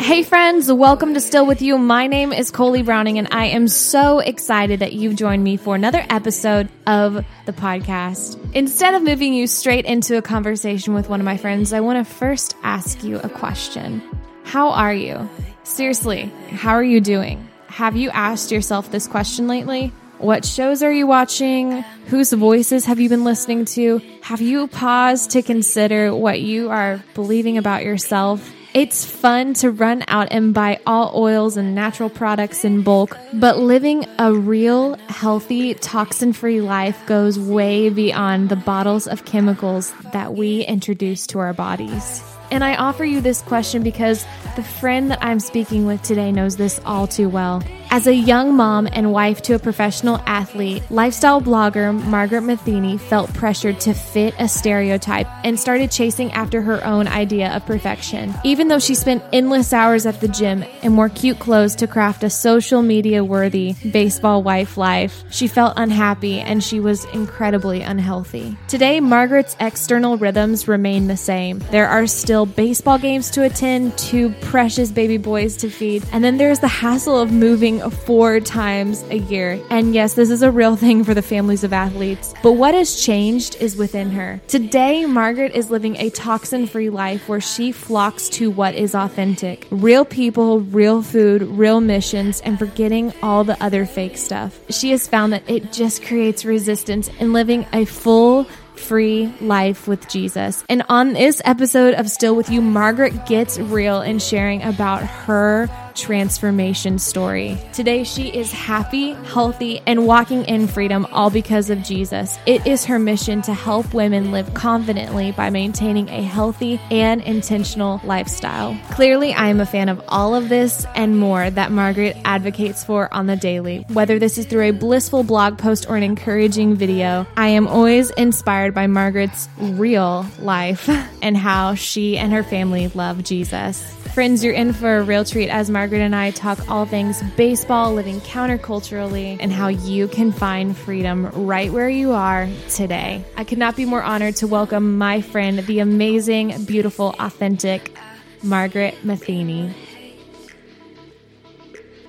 Hey friends, welcome to Still With You. My name is Coley Browning and I am so excited that you've joined me for another episode of the podcast. Instead of moving you straight into a conversation with one of my friends, I want to first ask you a question. How are you? Seriously, how are you doing? Have you asked yourself this question lately? What shows are you watching? Whose voices have you been listening to? Have you paused to consider what you are believing about yourself? It's fun to run out and buy all oils and natural products in bulk, but living a real, healthy, toxin free life goes way beyond the bottles of chemicals that we introduce to our bodies. And I offer you this question because the friend that I'm speaking with today knows this all too well. As a young mom and wife to a professional athlete, lifestyle blogger Margaret Matheny felt pressured to fit a stereotype and started chasing after her own idea of perfection. Even though she spent endless hours at the gym and wore cute clothes to craft a social media worthy baseball wife life, she felt unhappy and she was incredibly unhealthy. Today, Margaret's external rhythms remain the same. There are still baseball games to attend, two precious baby boys to feed, and then there's the hassle of moving Uh, four times a year. And yes, this is a real thing for the families of athletes. But what has changed is within her. Today, Margaret is living a toxin free life where she flocks to what is authentic real people, real food, real missions, and forgetting all the other fake stuff. She has found that it just creates resistance in living a full, free life with Jesus. And on this episode of Still With You, Margaret gets real in sharing about her transformation story. Today, she is happy, healthy, and walking in freedom, all because of Jesus. It is her mission to help women live confidently by maintaining a healthy and intentional lifestyle. Clearly, I am a fan of all of this and more that Margaret advocates for on the daily. Whether this is through a blissful blog post or an encouraging video, I am always inspired by Margaret's real life and how she and her family love Jesus. Friends, you're in for a real treat as Margaret and I talk all things baseball, living counterculturally, and how you can find freedom right where you are today. I could not be more honored to welcome my friend, the amazing, beautiful, authentic Margaret Matheny.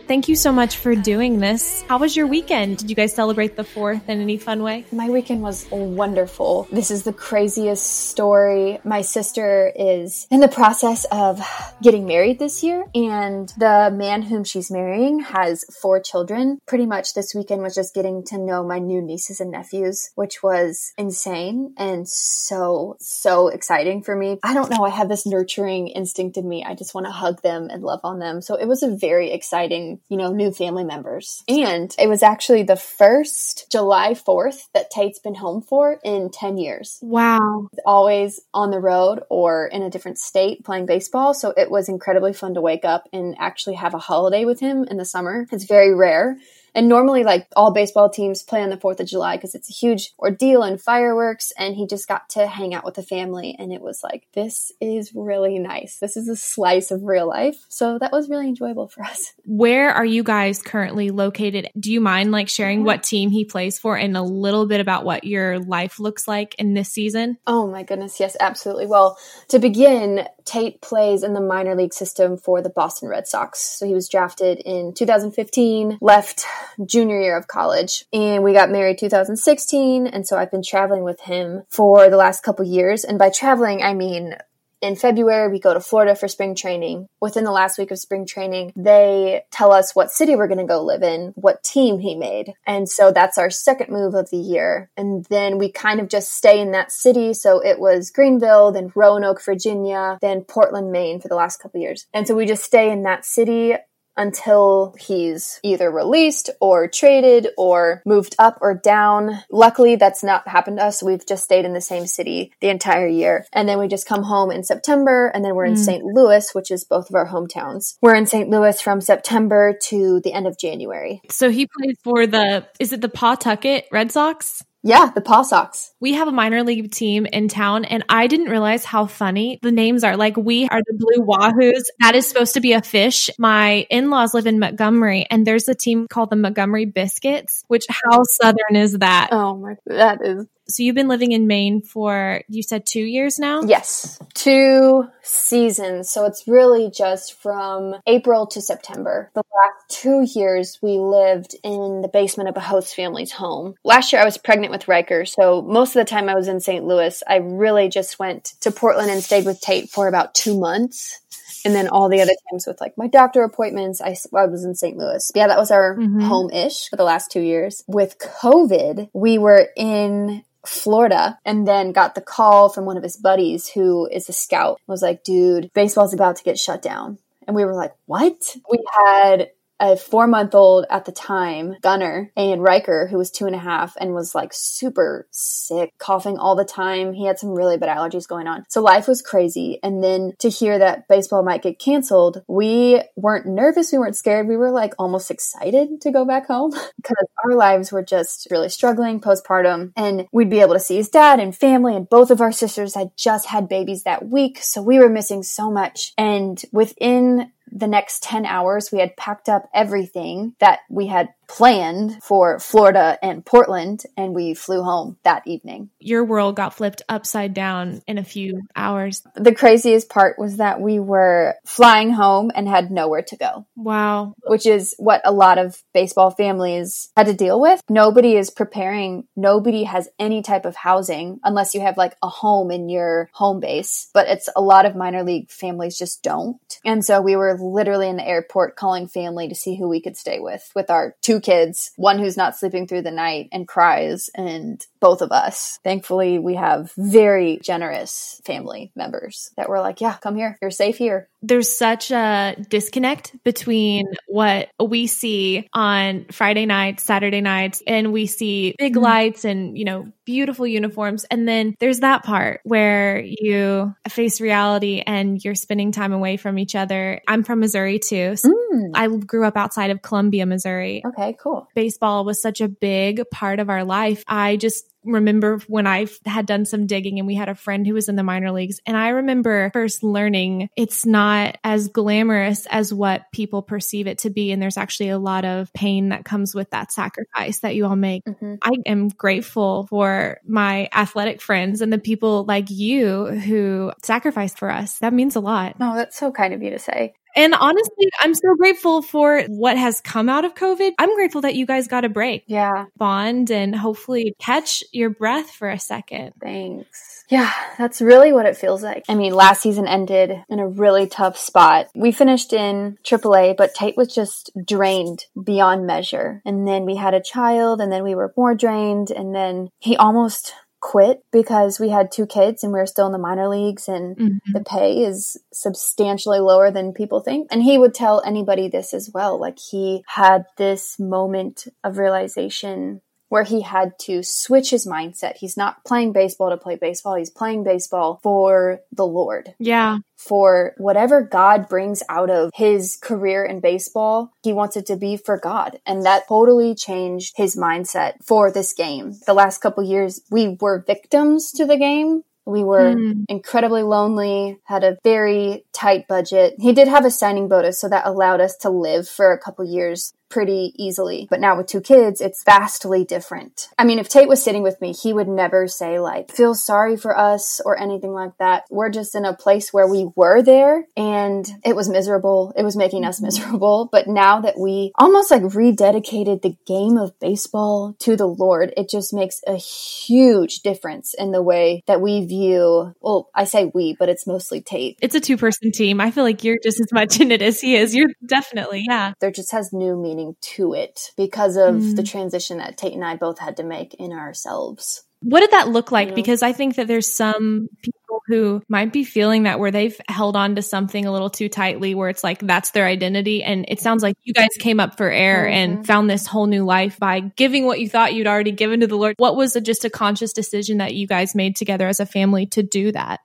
Thank you so much for doing this. How was your weekend? Did you guys celebrate the 4th in any fun way? My weekend was wonderful. This is the craziest story. My sister is in the process of getting married this year, and the man whom she's marrying has four children. Pretty much this weekend was just getting to know my new nieces and nephews, which was insane and so, so exciting for me. I don't know. I have this nurturing instinct in me. I just want to hug them and love on them. So it was a very exciting you know, new family members. And it was actually the first July 4th that Tate's been home for in 10 years. Wow. Always on the road or in a different state playing baseball. So it was incredibly fun to wake up and actually have a holiday with him in the summer. It's very rare. And normally, like all baseball teams play on the 4th of July because it's a huge ordeal and fireworks. And he just got to hang out with the family. And it was like, this is really nice. This is a slice of real life. So that was really enjoyable for us. Where are you guys currently located? Do you mind like sharing what team he plays for and a little bit about what your life looks like in this season? Oh my goodness. Yes, absolutely. Well, to begin, Tate plays in the minor league system for the Boston Red Sox. So he was drafted in 2015, left junior year of college, and we got married 2016. And so I've been traveling with him for the last couple years. And by traveling, I mean in February, we go to Florida for spring training. Within the last week of spring training, they tell us what city we're going to go live in, what team he made. And so that's our second move of the year. And then we kind of just stay in that city. So it was Greenville, then Roanoke, Virginia, then Portland, Maine for the last couple years. And so we just stay in that city until he's either released or traded or moved up or down. Luckily, that's not happened to us. We've just stayed in the same city the entire year. And then we just come home in September and then we're in mm. St. Louis, which is both of our hometowns. We're in St. Louis from September to the end of January. So he plays for the, is it the Pawtucket Red Sox? Yeah, the PawSox. We have a minor league team in town, and I didn't realize how funny the names are. Like, we are the Blue Wahoos. That is supposed to be a fish. My in laws live in Montgomery, and there's a team called the Montgomery Biscuits, which how southern is that? Oh my, that is So you've been living in Maine for, you said two years now? Yes, two seasons. So it's really just from April to September. The last two years, we lived in the basement of a host family's home. Last year, I was pregnant with Riker. So most of the time I was in St. Louis, I really just went to Portland and stayed with Tate for about two months. And then all the other times with like my doctor appointments, I, I was in St. Louis. Yeah, that was our Mhm. home ish for the last two years. With COVID, we were in Florida and then got the call from one of his buddies who is a scout was like, dude, baseball's about to get shut down. And we were like, what? We had a four month old at the time, Gunner, and Riker, who was two and a half and was like super sick, coughing all the time. He had some really bad allergies going on. So life was crazy. And then to hear that baseball might get canceled, we weren't nervous. We weren't scared. We were like almost excited to go back home because our lives were just really struggling postpartum. And we'd be able to see his dad and family. And both of our sisters had just had babies that week. So we were missing so much. And within the next 10 hours, we had packed up everything that we had planned for Florida and Portland, and we flew home that evening. Your world got flipped upside down in a few hours. The craziest part was that we were flying home and had nowhere to go, Wow. which is what a lot of baseball families had to deal with. Nobody is preparing, nobody has any type of housing unless you have like a home in your home base, but it's a lot of minor league families just don't. And so we were literally in the airport calling family to see who we could stay with, with our two kids, one who's not sleeping through the night and cries, and both of us. Thankfully, we have very generous family members that were like, yeah, come here. You're safe here. There's such a disconnect between what we see on Friday nights, Saturday nights, and we see big Mhm. lights and, you know, beautiful uniforms. And then there's that part where you face reality and you're spending time away from each other. I'm from Missouri too. So Mm. I grew up outside of Columbia, Missouri. Okay, cool. baseball was such a big part of our life. I just remember when I had done some digging and we had a friend who was in the minor leagues. And I remember first learning it's not as glamorous as what people perceive it to be. And there's actually a lot of pain that comes with that sacrifice that you all make. hmm I am grateful for my athletic friends and the people like you who sacrificed for us. That means a lot. No, that's so kind of you to say. And honestly, I'm so grateful for what has come out of COVID. I'm grateful that you guys got a break Yeah, bond and hopefully catch your breath for a second. thanks. Yeah, that's really what it feels like. I mean, last season ended in a really tough spot. We finished in AAA, but Tate was just drained beyond measure. And then we had a child, and then we were more drained, and then he almost quit because we had two kids and we were still in the minor leagues and mm-hmm. the pay is substantially lower than people think. And he would tell anybody this as well. Like he had this moment of realization where he had to switch his mindset. He's not playing baseball to play baseball. He's playing baseball for the Lord Yeah. for whatever God brings out of his career in baseball, he wants it to be for God. And that totally changed his mindset for this game. The last couple years, we were victims to the game. We were Mm. incredibly lonely, had a very tight budget. He did have a signing bonus, so that allowed us to live for a couple years pretty easily. But now with two kids, it's vastly different. I mean, if Tate was sitting with me, he would never say like, feel sorry for us or anything like that. We're just in a place where we were there and it was miserable. It was making us mm-hmm. miserable. But now that we almost like rededicated the game of baseball to the Lord, it just makes a huge difference in the way that we view, well, I say we, but it's mostly Tate. It's a two person team. I feel like you're just as much in it as he is. You're definitely, yeah. there just has new meaning to it because of Mm. the transition that Tate and I both had to make in ourselves. What did that look like? Yeah. Because I think that there's some people who might be feeling that where they've held on to something a little too tightly, where it's like that's their identity. And it sounds like you guys came up for air Mhm. and found this whole new life by giving what you thought you'd already given to the Lord. What was it just a conscious decision that you guys made together as a family to do that?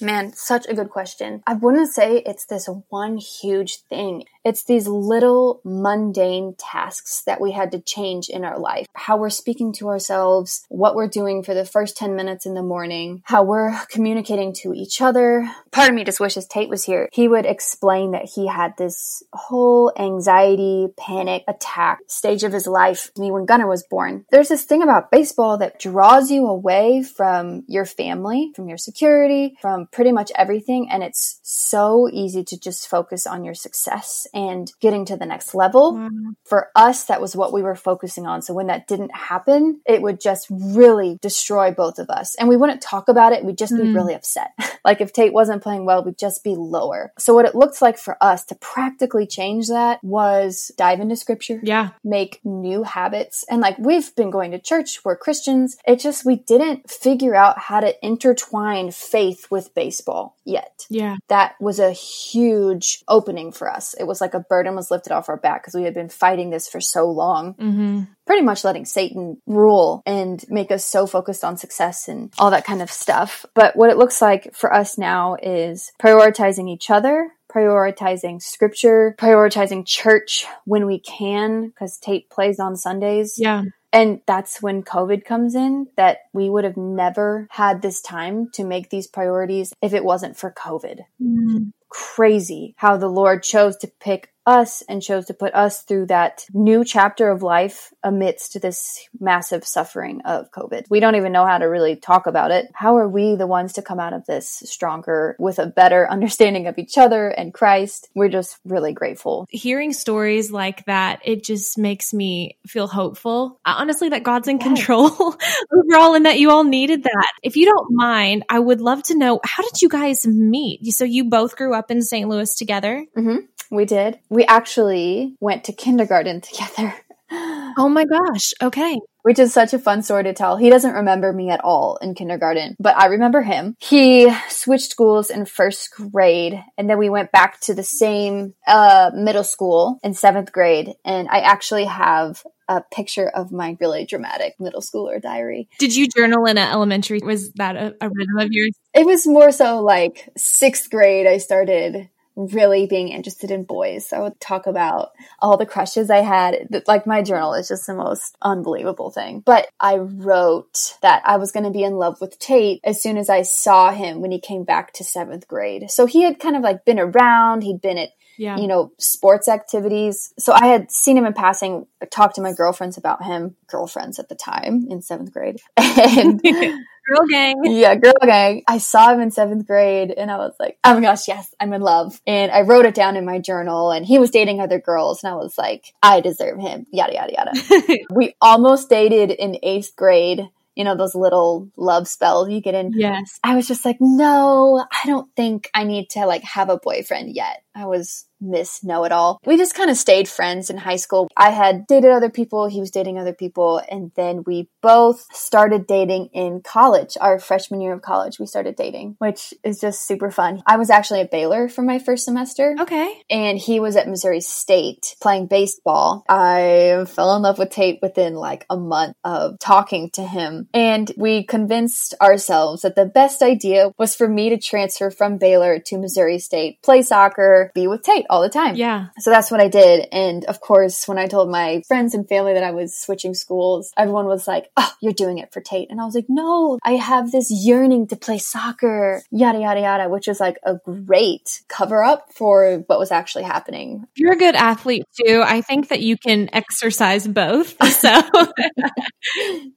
Man, such a good question. I wouldn't say it's this one huge thing. It's these little mundane tasks that we had to change in our life. How we're speaking to ourselves, what we're doing for the first 10 minutes in the morning, how we're communicating to each other. Part of me just wishes Tate was here. He would explain that he had this whole anxiety, panic attack stage of his life. Me when Gunner was born. There's this thing about baseball that draws you away from your family, from your security, from pretty much everything. And it's so easy to just focus on your success and getting to the next level. Mm. For us, that was what we were focusing on. So when that didn't happen, it would just really destroy both of us. And we wouldn't talk about it. We'd just be really upset. like if Tate wasn't playing well, we'd just be lower. So what it looked like for us to practically change that was dive into scripture. Yeah. Make new habits. And like we've been going to church, we're Christians. It just, we didn't figure out how to intertwine faith with baseball yet. Yeah. That was a huge opening for us. It was like a burden was lifted off our back because we had been fighting this for so long. Mm-hmm. Pretty much letting Satan rule and make us so focused on success and all that kind of stuff. But what it looks like for us now is prioritizing each other, prioritizing scripture, prioritizing church when we can, because Tate plays on Sundays. Yeah. And that's when COVID comes in that we would have never had this time to make these priorities if it wasn't for COVID. Mm. Crazy how the Lord chose to pick us and chose to put us through that new chapter of life amidst this massive suffering of COVID. We don't even know how to really talk about it. How are we the ones to come out of this stronger with a better understanding of each other and Christ? We're just really grateful. Hearing stories like that, it just makes me feel hopeful. Uh, honestly, that God's in control overall and that you all needed that. If you don't mind, I would love to know how did you guys meet? So you both grew up in St. Louis together? Mm-hmm. We did. We actually went to kindergarten together. Oh my gosh. Okay. Which is such a fun story to tell. He doesn't remember me at all in kindergarten, but I remember him. He switched schools in first grade, and then we went back to the same uh, middle school in seventh grade. And I actually have a picture of my really dramatic middle schooler diary. Did you journal in an elementary? Was that a, a rhythm of yours? It was more so like sixth grade. I started really being interested in boys. I would talk about all the crushes I had. Like my journal is just the most unbelievable thing. But I wrote that I was going to be in love with Tate as soon as I saw him when he came back to seventh grade. So he had kind of like been around. He'd been at yeah. you know, sports activities. So I had seen him in passing, talked to my girlfriends about him, girlfriends at the time in seventh grade. And Girl gang. Yeah, girl gang. I saw him in seventh grade and I was like, oh my gosh, yes, I'm in love. And I wrote it down in my journal and he was dating other girls and I was like, I deserve him. Yada, yada, yada. we almost dated in eighth grade you know, those little love spells you get in. Yes. I was just like, no, I don't think I need to like have a boyfriend yet. I was Miss Know It All. We just kind of stayed friends in high school. I had dated other people, he was dating other people, and then we both started dating in college. Our freshman year of college, we started dating, which is just super fun. I was actually at Baylor for my first semester. Okay. And he was at Missouri State playing baseball. I fell in love with Tate within like a month of talking to him. And we convinced ourselves that the best idea was for me to transfer from Baylor to Missouri State, play soccer, be with Tate all the time. Yeah. So that's what I did. And of course, when I told my friends and family that I was switching schools, everyone was like, oh, you're doing it for Tate. And I was like, no, I have this yearning to play soccer, yada, yada, yada, which was like a great cover up for what was actually happening. You're a good athlete too. I think that you can exercise both. So,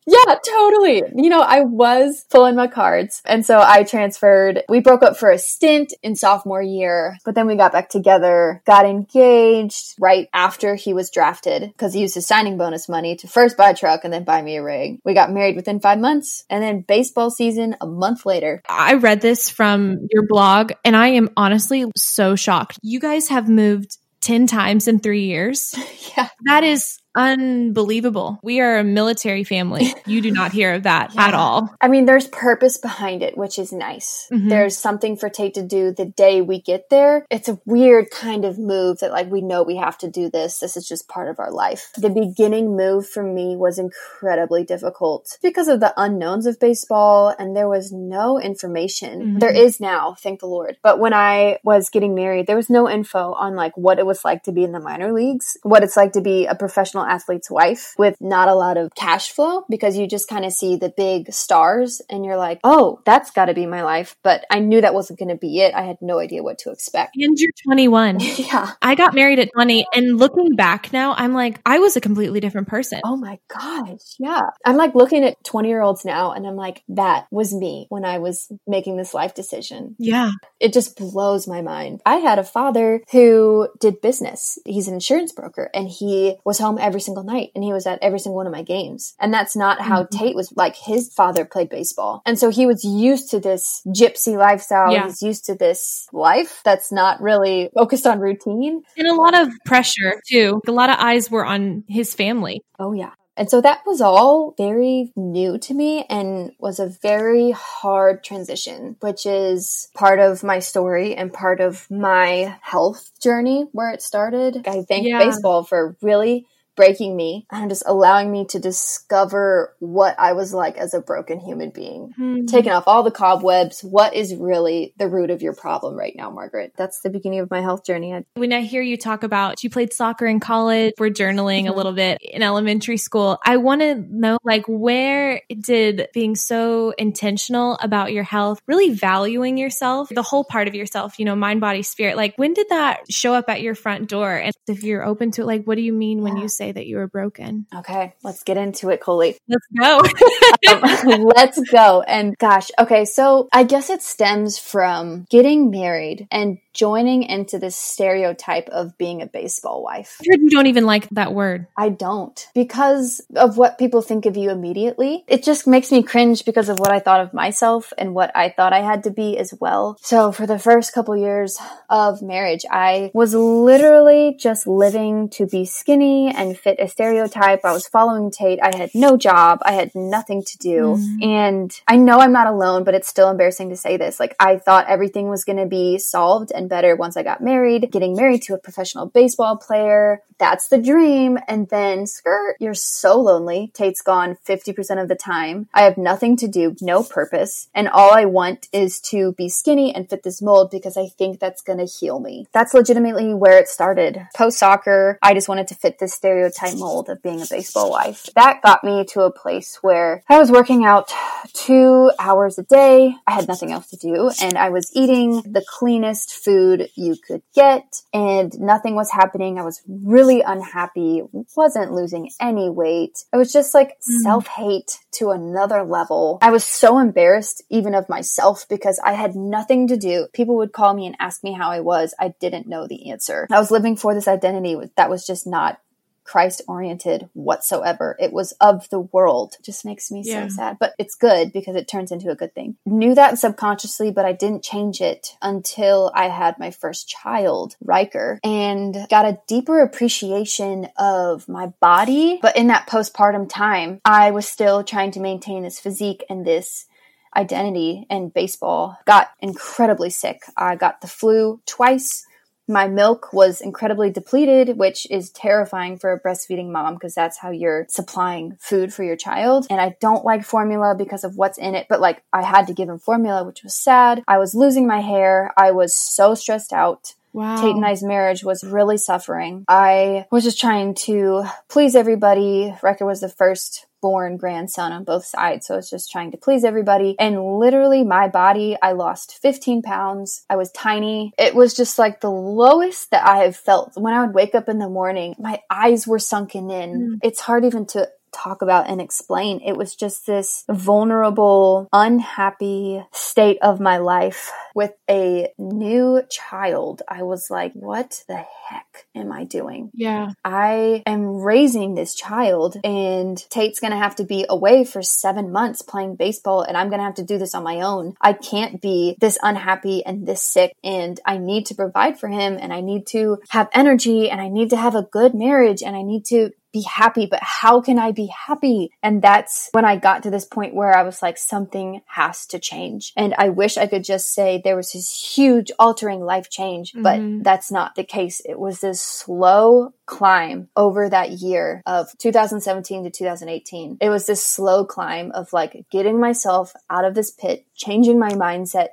yeah, totally. You know, I was pulling my cards. And so I transferred. We broke up for a stint in sophomore year, but then we got back together, got engaged right after he was drafted because he used his signing bonus money to first buy a truck and then buy me a ring. We got married within five months and then baseball season a month later. I read this from your blog and I am honestly so shocked. You guys have moved 10 times in three years. yeah. That is unbelievable. We are a military family. You do not hear of that yeah. at all. I mean, there's purpose behind it, which is nice. Mm-hmm. There's something for Tate to do the day we get there. It's a weird kind of move that, like, we know we have to do this. This is just part of our life. The beginning move for me was incredibly difficult because of the unknowns of baseball, and there was no information. Mm-hmm. There is now, thank the Lord. But when I was getting married, there was no info on like what it was like to be in the minor leagues, what it's like to be a professional athlete's wife with not a lot of cash flow because you just kind of see the big stars and you're like, oh, that's got to be my life. But I knew that wasn't going to be it. I had no idea what to expect. And you're 21. yeah. I got married at 20 and looking back now, I'm like, I was a completely different person. Oh my gosh. Yeah. I'm like looking at 20 year olds now and I'm like, that was me when I was making this life decision. Yeah. It just blows my mind. I had a father who did business. He's an insurance broker and he was home every single night and he was at every single one of my games. And that's not how mm-hmm. Tate was like his father played baseball. And so he was used to this gypsy lifestyle. Yeah. He's used to this life that's not really focused on routine. And a lot of pressure too. A lot of eyes were on his family. Oh yeah. And so that was all very new to me and was a very hard transition, which is part of my story and part of my health journey where it started. I thank yeah. baseball for really breaking me and just allowing me to discover what I was like as a broken human being. Mm-hmm. Taking off all the cobwebs. What is really the root of your problem right now, Margaret? That's the beginning of my health journey. When I hear you talk about you played soccer in college, we're journaling mm-hmm. a little bit in elementary school, I want to know like where did being so intentional about your health, really valuing yourself, the whole part of yourself, you know, mind, body, spirit, like when did that show up at your front door? And if you're open to it, like what do you mean yeah. when you say say that you were broken? Okay, let's get into it, Coley. Let's go. um, let's go. And gosh, okay, so I guess it stems from getting married and joining into this stereotype of being a baseball wife. You don't even like that word. I don't because of what people think of you immediately. It just makes me cringe because of what I thought of myself and what I thought I had to be as well. So for the first couple years of marriage, I was literally just living to be skinny and fit a stereotype. I was following Tate. I had no job. I had nothing to do. Mm. And I know I'm not alone, but it's still embarrassing to say this. Like I thought everything was going to be solved and better once I got married, getting married to a professional baseball player. That's the dream. And then skirt, you're so lonely. Tate's gone 50% of the time. I have nothing to do, no purpose. And all I want is to be skinny and fit this mold because I think that's going to heal me. That's legitimately where it started. Post soccer, I just wanted to fit this stereotype mold of being a baseball wife. That got me to a place where I was working out two hours a day. I had nothing else to do and I was eating the cleanest food food you could get and nothing was happening. I was really unhappy, wasn't losing any weight. It was just like mm. self hate to another level. I was so embarrassed even of myself because I had nothing to do. People would call me and ask me how I was. I didn't know the answer. I was living for this identity that was just not Christ oriented whatsoever. It was of the world. It just makes me yeah. so sad. But it's good because it turns into a good thing. Knew that subconsciously, but I didn't change it until I had my first child, Riker, and got a deeper appreciation of my body. But in that postpartum time, I was still trying to maintain this physique and this identity and baseball. Got incredibly sick. I got the flu twice my milk was incredibly depleted, which is terrifying for a breastfeeding mom because that's how you're supplying food for your child. And I don't like formula because of what's in it, but like I had to give him formula, which was sad. I was losing my hair. I was so stressed out. Wow. Tate and I's marriage was really suffering. I was just trying to please everybody. Riker was the first born grandson on both sides. So I was just trying to please everybody. And literally, my body, I lost 15 pounds. I was tiny. It was just like the lowest that I have felt. When I would wake up in the morning, my eyes were sunken in. Mm. It's hard even to talk about and explain. It was just this vulnerable, unhappy state of my life with a new child. I was like, what the heck am I doing? Yeah. I am raising this child and Tate's going to have to be away for seven months playing baseball and I'm going to have to do this on my own. I can't be this unhappy and this sick and I need to provide for him and I need to have energy and I need to have a good marriage and I need to be happy, but how can I be happy? And that's when I got to this point where I was like, something has to change. And I wish I could just say there was this huge altering life change, but mm-hmm. that's not the case. It was this slow climb over that year of 2017 to 2018. It was this slow climb of like getting myself out of this pit, changing my mindset,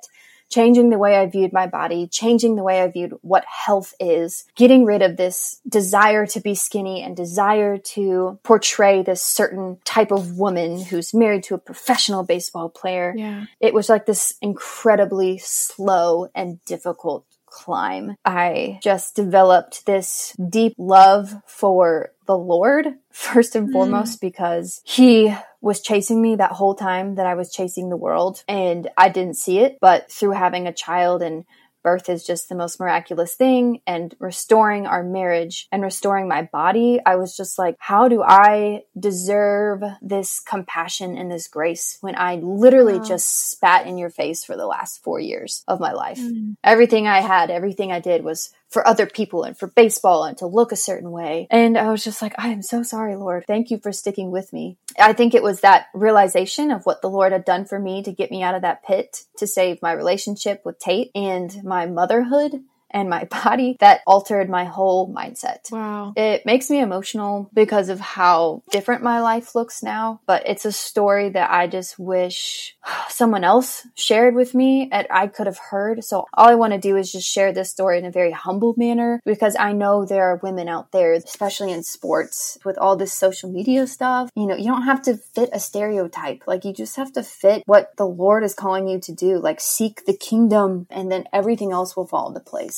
changing the way I viewed my body, changing the way I viewed what health is, getting rid of this desire to be skinny and desire to portray this certain type of woman who's married to a professional baseball player. Yeah. It was like this incredibly slow and difficult climb. I just developed this deep love for the Lord, first and mm. foremost, because He was chasing me that whole time that I was chasing the world. And I didn't see it, but through having a child and birth is just the most miraculous thing and restoring our marriage and restoring my body i was just like how do i deserve this compassion and this grace when i literally wow. just spat in your face for the last 4 years of my life mm. everything i had everything i did was for other people and for baseball and to look a certain way. And I was just like, I am so sorry, Lord. Thank you for sticking with me. I think it was that realization of what the Lord had done for me to get me out of that pit to save my relationship with Tate and my motherhood and my body that altered my whole mindset. Wow. It makes me emotional because of how different my life looks now, but it's a story that I just wish someone else shared with me and I could have heard. So all I want to do is just share this story in a very humble manner because I know there are women out there, especially in sports with all this social media stuff. You know, you don't have to fit a stereotype. Like you just have to fit what the Lord is calling you to do. Like seek the kingdom and then everything else will fall into place.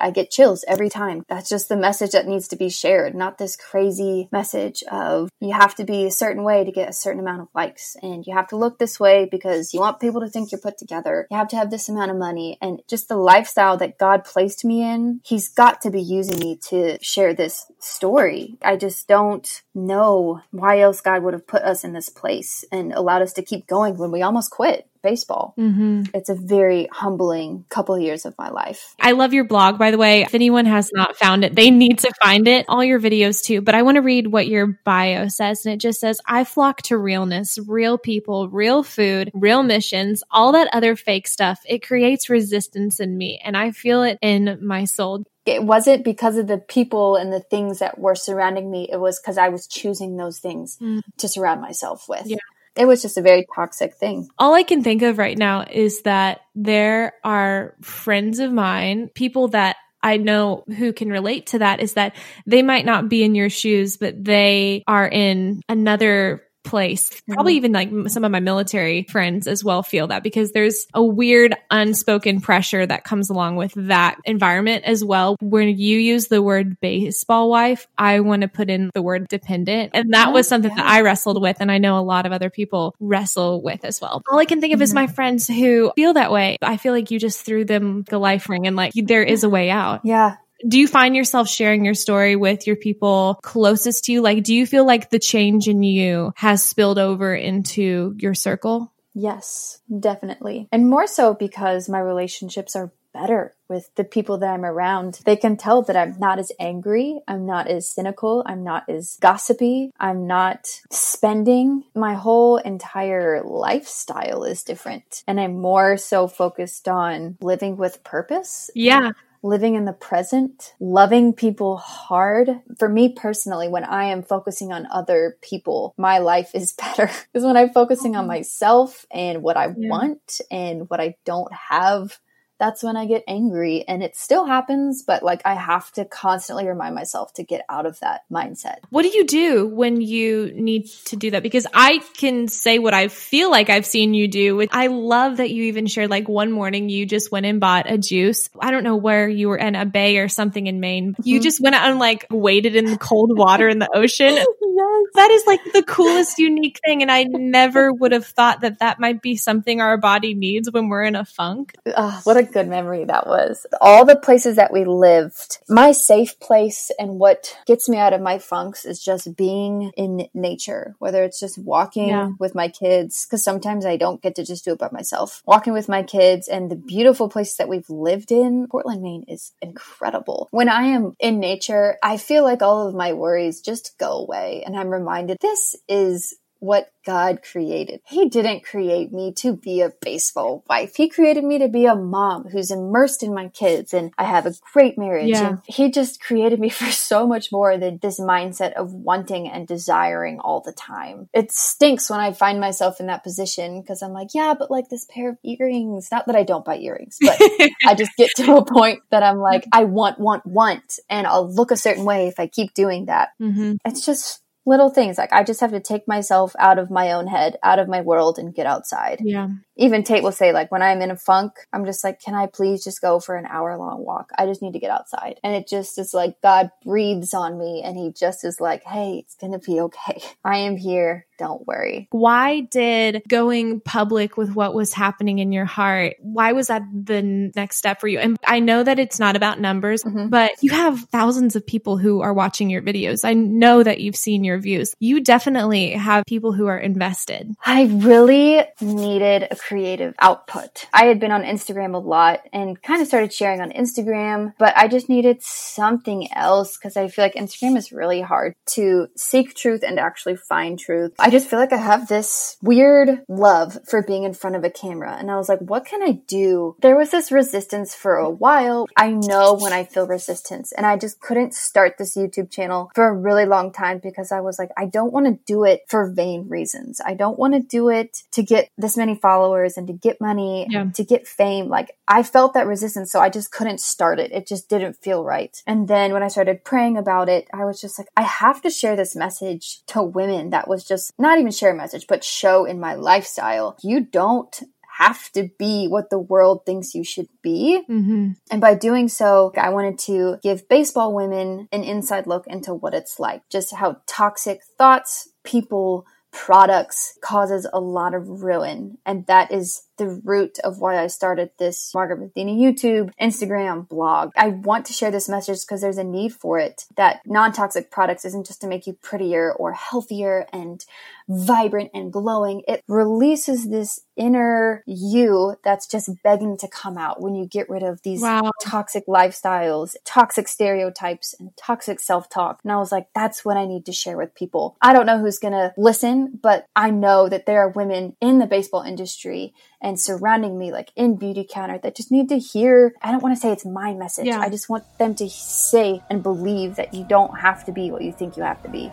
I get chills every time. That's just the message that needs to be shared, not this crazy message of you have to be a certain way to get a certain amount of likes and you have to look this way because you want people to think you're put together. You have to have this amount of money and just the lifestyle that God placed me in. He's got to be using me to share this story. I just don't know why else God would have put us in this place and allowed us to keep going when we almost quit baseball. Mm-hmm. It's a very humbling couple of years of my life. I love your blog, by the way. If anyone has not found it, they need to find it. All your videos too. But I want to read what your bio says. And it just says, I flock to realness, real people, real food, real missions, all that other fake stuff. It creates resistance in me and I feel it in my soul it wasn't because of the people and the things that were surrounding me. It was because I was choosing those things mm. to surround myself with. Yeah it was just a very toxic thing. All I can think of right now is that there are friends of mine, people that I know who can relate to that is that they might not be in your shoes, but they are in another place. Probably mm-hmm. even like some of my military friends as well feel that because there's a weird unspoken pressure that comes along with that environment as well. When you use the word baseball wife, I want to put in the word dependent. And that oh, was something yeah. that I wrestled with. And I know a lot of other people wrestle with as well. All I can think of mm-hmm. is my friends who feel that way. I feel like you just threw them the life ring and like there is a way out. Yeah do you find yourself sharing your story with your people closest to you? Like, do you feel like the change in you has spilled over into your circle? Yes, definitely. And more so because my relationships are better with the people that I'm around. They can tell that I'm not as angry, I'm not as cynical, I'm not as gossipy, I'm not spending. My whole entire lifestyle is different. And I'm more so focused on living with purpose. Yeah living in the present, loving people hard. For me personally, when I am focusing on other people, my life is better. Because when I'm focusing on mm-hmm. myself and what I yeah. want and what I don't have, that's when I get angry. And it still happens, but like I have to constantly remind myself to get out of that mindset. What do you do when you need to do that? Because I can say what I feel like I've seen you do. I love that you even shared like one morning you just went and bought a juice. I don't know where you were in a bay or something in Maine. You mm-hmm. just went out and like waded in the cold water in the ocean. yes. That is like the coolest, unique thing. And I never would have thought that that might be something our body needs when we're in a funk. Uh, what a good memory that was. All the places that we lived, my safe place and what gets me out of my funks is just being in nature, whether it's just walking yeah. with my kids, because sometimes I don't get to just do it by myself. Walking with my kids and the beautiful places that we've lived in. Portland, Maine is incredible. When I am in nature, I feel like all of my worries just go away and I'm reminded this is what God created. He didn't create me to be a baseball wife. He created me to be a mom who's immersed in my kids and I have a great marriage. Yeah. And he just created me for so much more than this mindset of wanting and desiring all the time. It stinks when I find myself in that position because I'm like, yeah, but like this pair of earrings, not that I don't buy earrings, but I just get to a point that I'm like, I want, want, want, and I'll look a certain way if I keep doing that. Mm-hmm. It's just little things. Like i just have to take myself out of my own head out of my world and get outside. Yeah even tate will say like when i'm in a funk i'm just like can i please just go for an hour long walk i just need to get outside and it just is like god breathes on me and he just is like hey it's gonna be okay i am here don't worry. Why did going public with what was happening in your heart, why was that the next step for you? And I know that it's not about numbers, mm-hmm. but you have thousands of people who are watching your videos. I know that you've seen your views. You definitely have people who are invested. I really needed a creative output. I had been on Instagram a lot and kind of started sharing on Instagram, but I just needed something else because I feel like Instagram is really hard to seek truth and actually find truth. I just feel like I have this weird love for being in front of a camera. And I was like, what can I do? There was this resistance for a while. I know when I feel resistance and I just couldn't start this YouTube channel for a really long time because I was like, I don't want to do it for vain reasons. I don't want to do it to get this many followers and to get money yeah. to get fame. Like I felt that resistance. So I just couldn't start it. It just didn't feel right. And then when I started praying about it, I was just like, I have to share this message to women that was just not even share a message, but show in my lifestyle. You don't have to be what the world thinks you should be. Mm-hmm. And by doing so, I wanted to give baseball women an inside look into what it's like, just how toxic thoughts, people, products causes a lot of ruin. And that is the root of why I started this Margaret Matheny YouTube, Instagram, blog. I want to share this message because there's a need for it. That non toxic products isn't just to make you prettier or healthier and vibrant and glowing. It releases this inner you that's just begging to come out when you get rid of these wow. toxic lifestyles, toxic stereotypes, and toxic self talk. And I was like, that's what I need to share with people. I don't know who's going to listen, but I know that there are women in the baseball industry and surrounding me, like in Beautycounter, that just need to hear. I don't want to say it's my message. Yeah. I just want them to say and believe that you don't have to be what you think you have to be.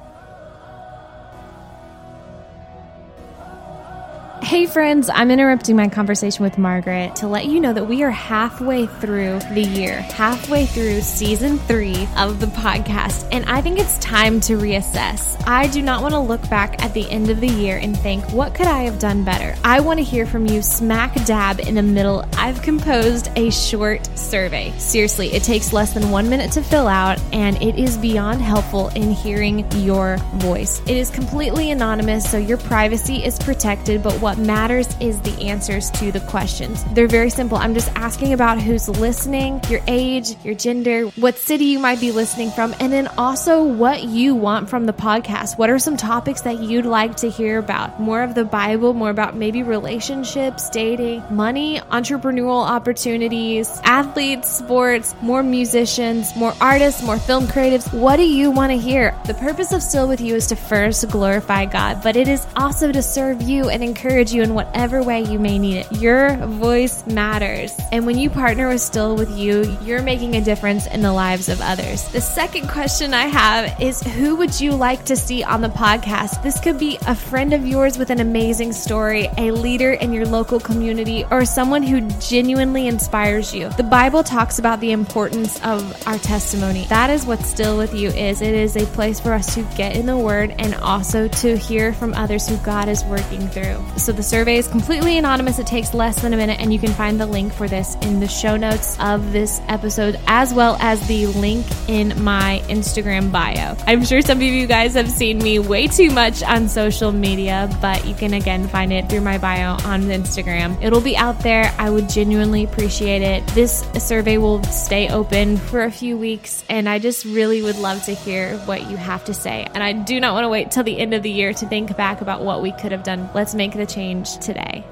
Hey, friends, I'm interrupting my conversation with Margaret to let you know that we are halfway through the year, halfway through season three of the podcast, and I think it's time to reassess. I do not want to look back at the end of the year and think, what could I have done better? I want to hear from you smack dab in the middle. I've composed a short survey. Seriously, it takes less than one minute to fill out, and it is beyond helpful in hearing your voice. It is completely anonymous, so your privacy is protected, but what matters is the answers to the questions. They're very simple. I'm just asking about who's listening, your age, your gender, what city you might be listening from, and then also what you want from the podcast. What are some topics that you'd like to hear about? More of the Bible, more about maybe relationships, dating, money, entrepreneurial opportunities, athletes, sports, more musicians, more artists, more film creatives. What do you want to hear? The purpose of Still With You is to first glorify God, but it is also to serve you and encourage encourage you in whatever way you may need it. Your voice matters. And when you partner with Still With You, you're making a difference in the lives of others. The second question I have is who would you like to see on the podcast? This could be a friend of yours with an amazing story, a leader in your local community, or someone who genuinely inspires you. The Bible talks about the importance of our testimony. That is what Still With You is. It is a place for us to get in the Word and also to hear from others who God is working through. So So the survey is completely anonymous. It takes less than a minute, and you can find the link for this in the show notes of this episode, as well as the link in my Instagram bio. I'm sure some of you guys have seen me way too much on social media, but you can again find it through my bio on Instagram. It'll be out there. I would genuinely appreciate it. This survey will stay open for a few weeks, and I just really would love to hear what you have to say. And I do not want to wait till the end of the year to think back about what we could have done. Let's make the change today.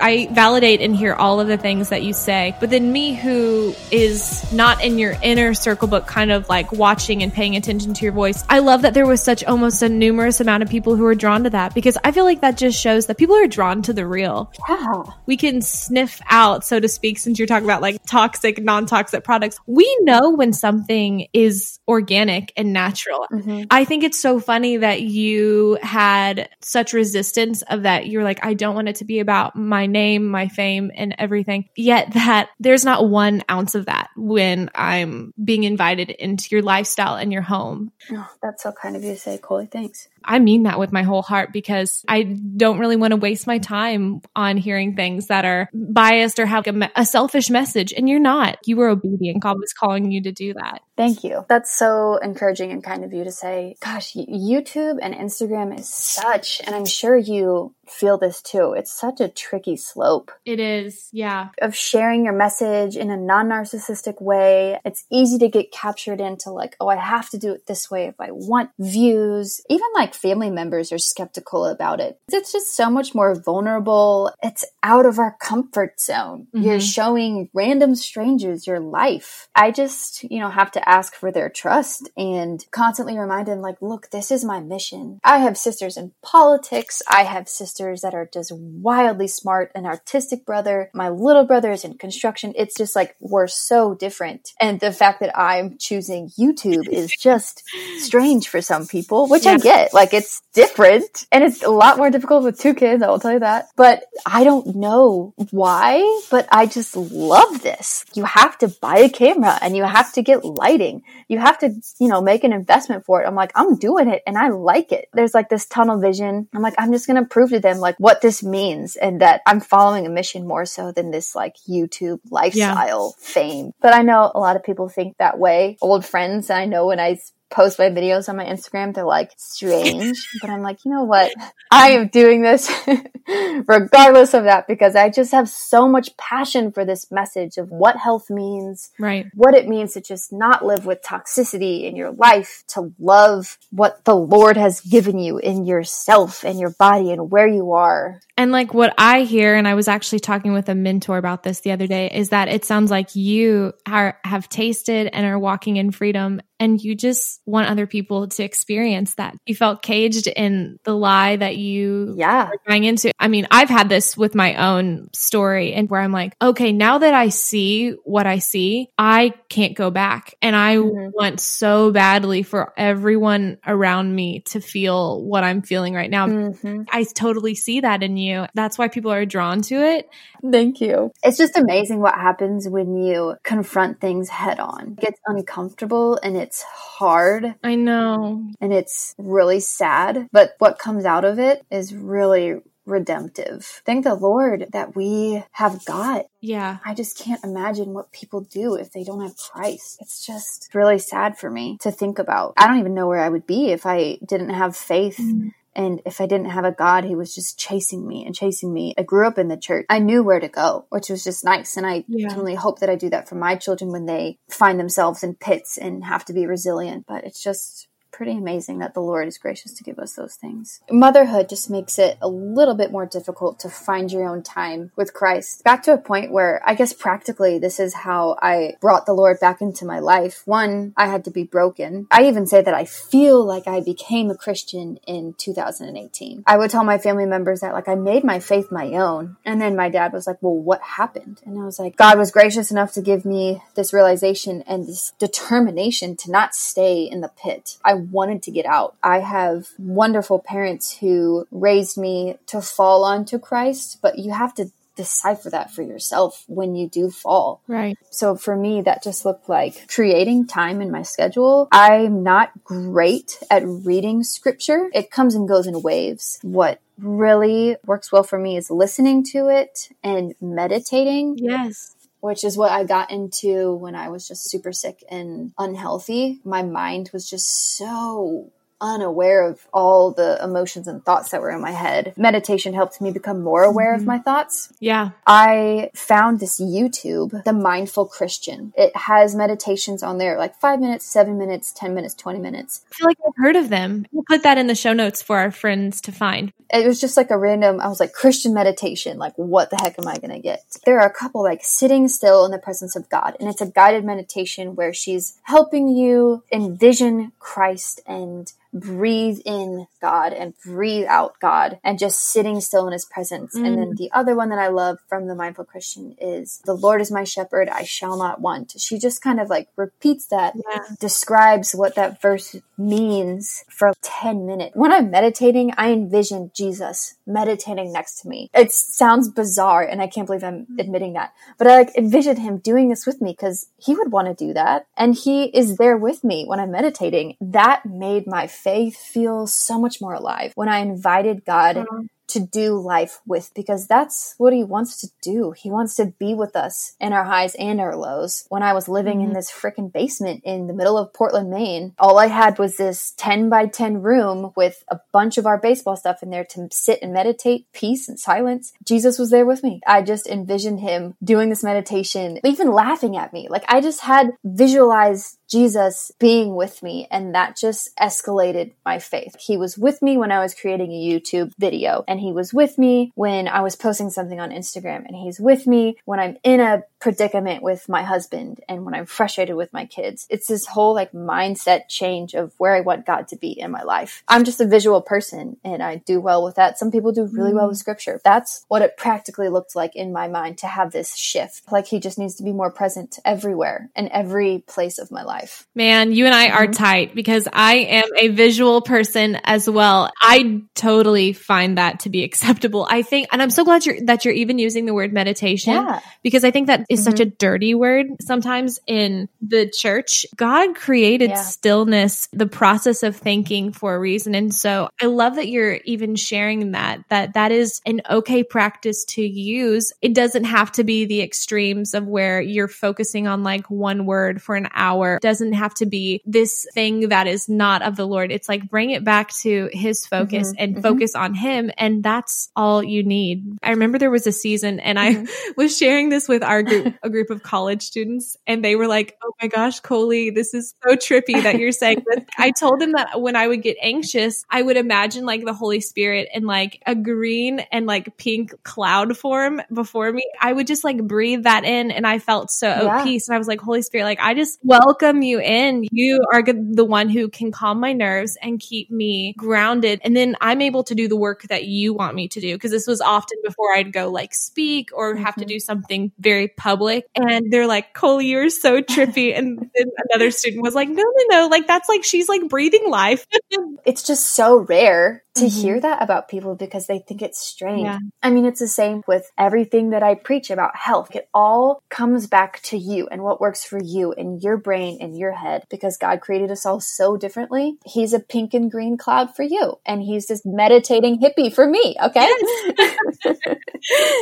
I validate and hear all of the things that you say. But then me who is not in your inner circle, but kind of like watching and paying attention to your voice. I love that there was such almost a numerous amount of people who were drawn to that because I feel like that just shows that people are drawn to the real. Yeah. We can sniff out, so to speak, since you're talking about like toxic, non-toxic products. We know when something is organic and natural. Mm-hmm. I think it's so funny that you had such resistance of that. You're like, I don't want it to be about my name, my fame, and everything. Yet that there's not one ounce of that when I'm being invited into your lifestyle and your home. Oh, that's so kind of you to say, Coley. Thanks. I mean that with my whole heart because I don't really want to waste my time on hearing things that are biased or have a, me- a selfish message. And you're not. You were obedient. God was calling you to do that. Thank you. That's so encouraging and kind of you to say, gosh, YouTube and Instagram is such, and I'm sure you feel this too. It's such a tricky slope It is. Yeah. of sharing your message in a non narcissistic way. It's easy to get captured into like, oh, I have to do it this way if I want views. Even like family members are skeptical about it. It's just so much more vulnerable. It's out of our comfort zone. You're Mhm. showing random strangers your life. I just, you know, have to ask for their trust and constantly remind them, like, look, this is my mission. I have sisters in politics. I have sisters that are just wildly smart, an artistic brother. My little brother is in construction. It's just like we're so different. And the fact that I'm choosing YouTube is just strange for some people, which I get. Like, it's different and it's a lot more difficult with two kids. I will tell you that. But I don't know why, but I just love this. You have to buy a camera and you have to get lighting. You have to, you know, make an investment for it. I'm like, I'm doing it and I like it. There's like this tunnel vision. I'm like, I'm just going to prove to them like what this means and that I'm following a mission more so than this like YouTube lifestyle fame. But I know a lot of people think that way. Old friends, I know when I post my videos on my Instagram, they're like strange. but I'm like, you know what? I am doing this regardless of that because I just have so much passion for this message of what health means, Right. what it means to just not live with toxicity in your life, to love what the Lord has given you in yourself and your body and where you are. And like what I hear, and I was actually talking with a mentor about this the other day, is that it sounds like you are, have tasted and are walking in freedom and you just want other people to experience that. You felt caged in the lie that you Yeah. were going into. I mean, I've had this with my own story and where I'm like, okay, now that I see what I see, I can't go back. And I Mhm. want so badly for everyone around me to feel what I'm feeling right now. hmm I totally see that in you. That's why people are drawn to it. Thank you. It's just amazing what happens when you confront things head on. It gets uncomfortable and it's hard I know. and it's really sad, but what comes out of it is really redemptive. Thank the Lord that we have God. Yeah. I just can't imagine what people do if they don't have Christ. It's just really sad for me to think about. I don't even know where I would be if I didn't have faith mm. And if I didn't have a God who was just chasing me and chasing me. I grew up in the church. I knew where to go, which was just nice. And I Yeah. can only hope that I do that for my children when they find themselves in pits and have to be resilient. But it's just pretty amazing that the Lord is gracious to give us those things. Motherhood just makes it a little bit more difficult to find your own time with Christ. Back to a point where I guess practically this is how I brought the Lord back into my life. One, I had to be broken. I even say that I feel like I became a Christian in 2018. I would tell my family members that like I made my faith my own. And then my dad was like, well, what happened? And I was like, God was gracious enough to give me this realization and this determination to not stay in the pit. I wanted to get out. I have wonderful parents who raised me to fall onto Christ, but you have to decipher that for yourself when you do fall. Right. So for me, that just looked like creating time in my schedule. I'm not great at reading scripture. It comes and goes in waves. What really works well for me is listening to it and meditating. Yes which is what I got into when I was just super sick and unhealthy. My mind was just so unaware of all the emotions and thoughts that were in my head. Meditation helped me become more aware mm-hmm. of my thoughts. Yeah. I found this YouTube, The Mindful Christian. It has meditations on there, like five minutes, seven minutes, 10 minutes, 20 minutes. I feel like I've heard of them. We'll put that in the show notes for our friends to find. It was just like a random, I was like, Christian meditation. Like, what the heck am I going to get? There are a couple like sitting still in the presence of God. And it's a guided meditation where she's helping you envision Christ and breathe in God and breathe out God and just sitting still in his presence. Mm. And then mm. the other one that I love from the Mindful Christian is the Lord is my shepherd, I shall not want. She just kind of like repeats that, yeah. describes what that verse means for 10 minutes. When I'm meditating, I envision Jesus meditating next to me. It sounds bizarre and I can't believe I'm mm. admitting that, but I like envision him doing this with me because he would want to do that. And he is there with me when I'm meditating. That made my faith feels so much more alive when I invited God mm-hmm to do life with because that's what he wants to do. He wants to be with us in our highs and our lows. When I was living mm-hmm. in this freaking basement in the middle of Portland, Maine, all I had was this 10 by 10 room with a bunch of our baseball stuff in there to sit and meditate, peace and silence. Jesus was there with me. I just envisioned him doing this meditation, even laughing at me. Like I just had visualized Jesus being with me, and that just escalated my faith. He was with me when I was creating a YouTube video, and he was with me when I was posting something on Instagram, and he's with me when I'm in a predicament with my husband and when I'm frustrated with my kids. It's this whole like mindset change of where I want God to be in my life. I'm just a visual person and I do well with that. Some people do really well with mm. scripture. That's what it practically looked like in my mind to have this shift. Like he just needs to be more present everywhere and every place of my life life. Man, you and I are mm-hmm. tight because I am a visual person as well. I totally find that to be acceptable. I think, and I'm so glad you're, that you're even using the word meditation yeah. because I think that is mm-hmm. such a dirty word sometimes in the church. God created yeah. stillness, the process of thinking for a reason. And so I love that you're even sharing that, that that is an okay practice to use. It doesn't have to be the extremes of where you're focusing on like one word for an hour doesn't have to be this thing that is not of the Lord. It's like bring it back to his focus mm-hmm, and mm-hmm. focus on him. And that's all you need. I remember there was a season and I mm-hmm. was sharing this with our group, a group of college students and they were like, Oh my gosh, Kohlie, this is so trippy that you're saying this. I told them that when I would get anxious, I would imagine like the Holy Spirit in like a green and like pink cloud form before me. I would just like breathe that in and I felt so yeah. at peace. And I was like, Holy Spirit, like I just welcome welcome you in. You are the one who can calm my nerves and keep me grounded. And then I'm able to do the work that you want me to do. Cause this was often before I'd go like speak or mm-hmm. have to mm-hmm. do something very public. And they're like, Kohlie, you're so trippy. and then another student was like, no, no, no. Like that's like, she's like breathing life. it's just so rare to mm-hmm. hear that about people because they think it's strange. Yeah. I mean, it's the same with everything that I preach about health. It all comes back to you and what works for you and your brain and your head because God created us all so differently. He's a pink and green cloud for you and he's this meditating hippie for me. Okay. Yes.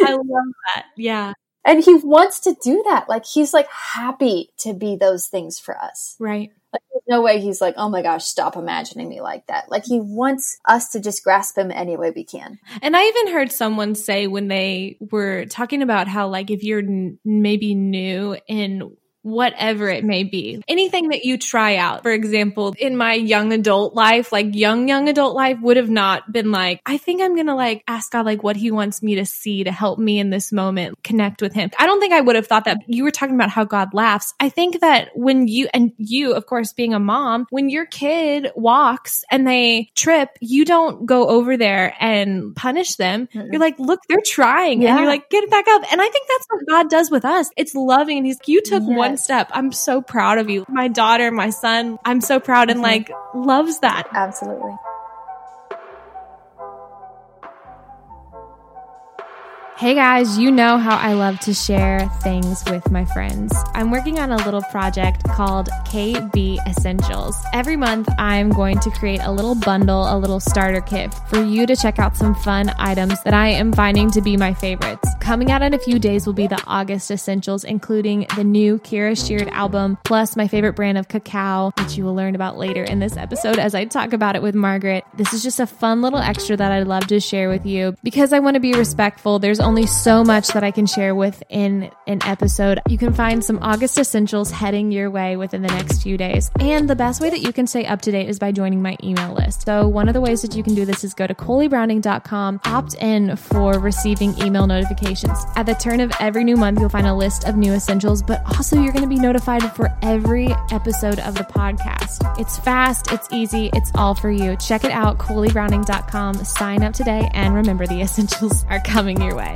I love that. Yeah. And he wants to do that. Like he's like happy to be those things for us. Right. Like, there's no way he's like, oh my gosh, stop imagining me like that. Like he wants us to just grasp him any way we can. And I even heard someone say when they were talking about how, like, if you're n- maybe new in whatever it may be. Anything that you try out. For example, in my young adult life, like young, young adult life would have not been like, I think I'm going to like ask God like what he wants me to see to help me in this moment, connect with him. I don't think I would have thought that you were talking about how God laughs. I think that when you, and you, of course, being a mom, when your kid walks and they trip, you don't go over there and punish them. Mm-mm. You're like, look, they're trying. Yeah. And you're like, get it back up. And I think that's what God does with us. It's loving. And he's, you took yes. one step. I'm so proud of you. My daughter, my son, I'm so proud and mm-hmm. like loves that. Absolutely. Hey guys, you know how I love to share things with my friends. I'm working on a little project called KB Essentials. Every month, I'm going to create a little bundle, a little starter kit for you to check out some fun items that I am finding to be my favorites. Coming out in a few days will be the August Essentials, including the new Kierra Sheard album, plus my favorite brand of cacao, which you will learn about later in this episode as I talk about it with Margaret. This is just a fun little extra that I'd love to share with you because I want to be respectful. There's only so much that I can share within an episode. You can find some August essentials heading your way within the next few days. And the best way that you can stay up to date is by joining my email list. So, one of the ways that you can do this is go to kohliebrowning.com, opt in for receiving email notifications. At the turn of every new month, you'll find a list of new essentials, but also you're going to be notified for every episode of the podcast. It's fast, it's easy, it's all for you. Check it out, kohliebrowning.com. Sign up today, and remember the essentials are coming your way.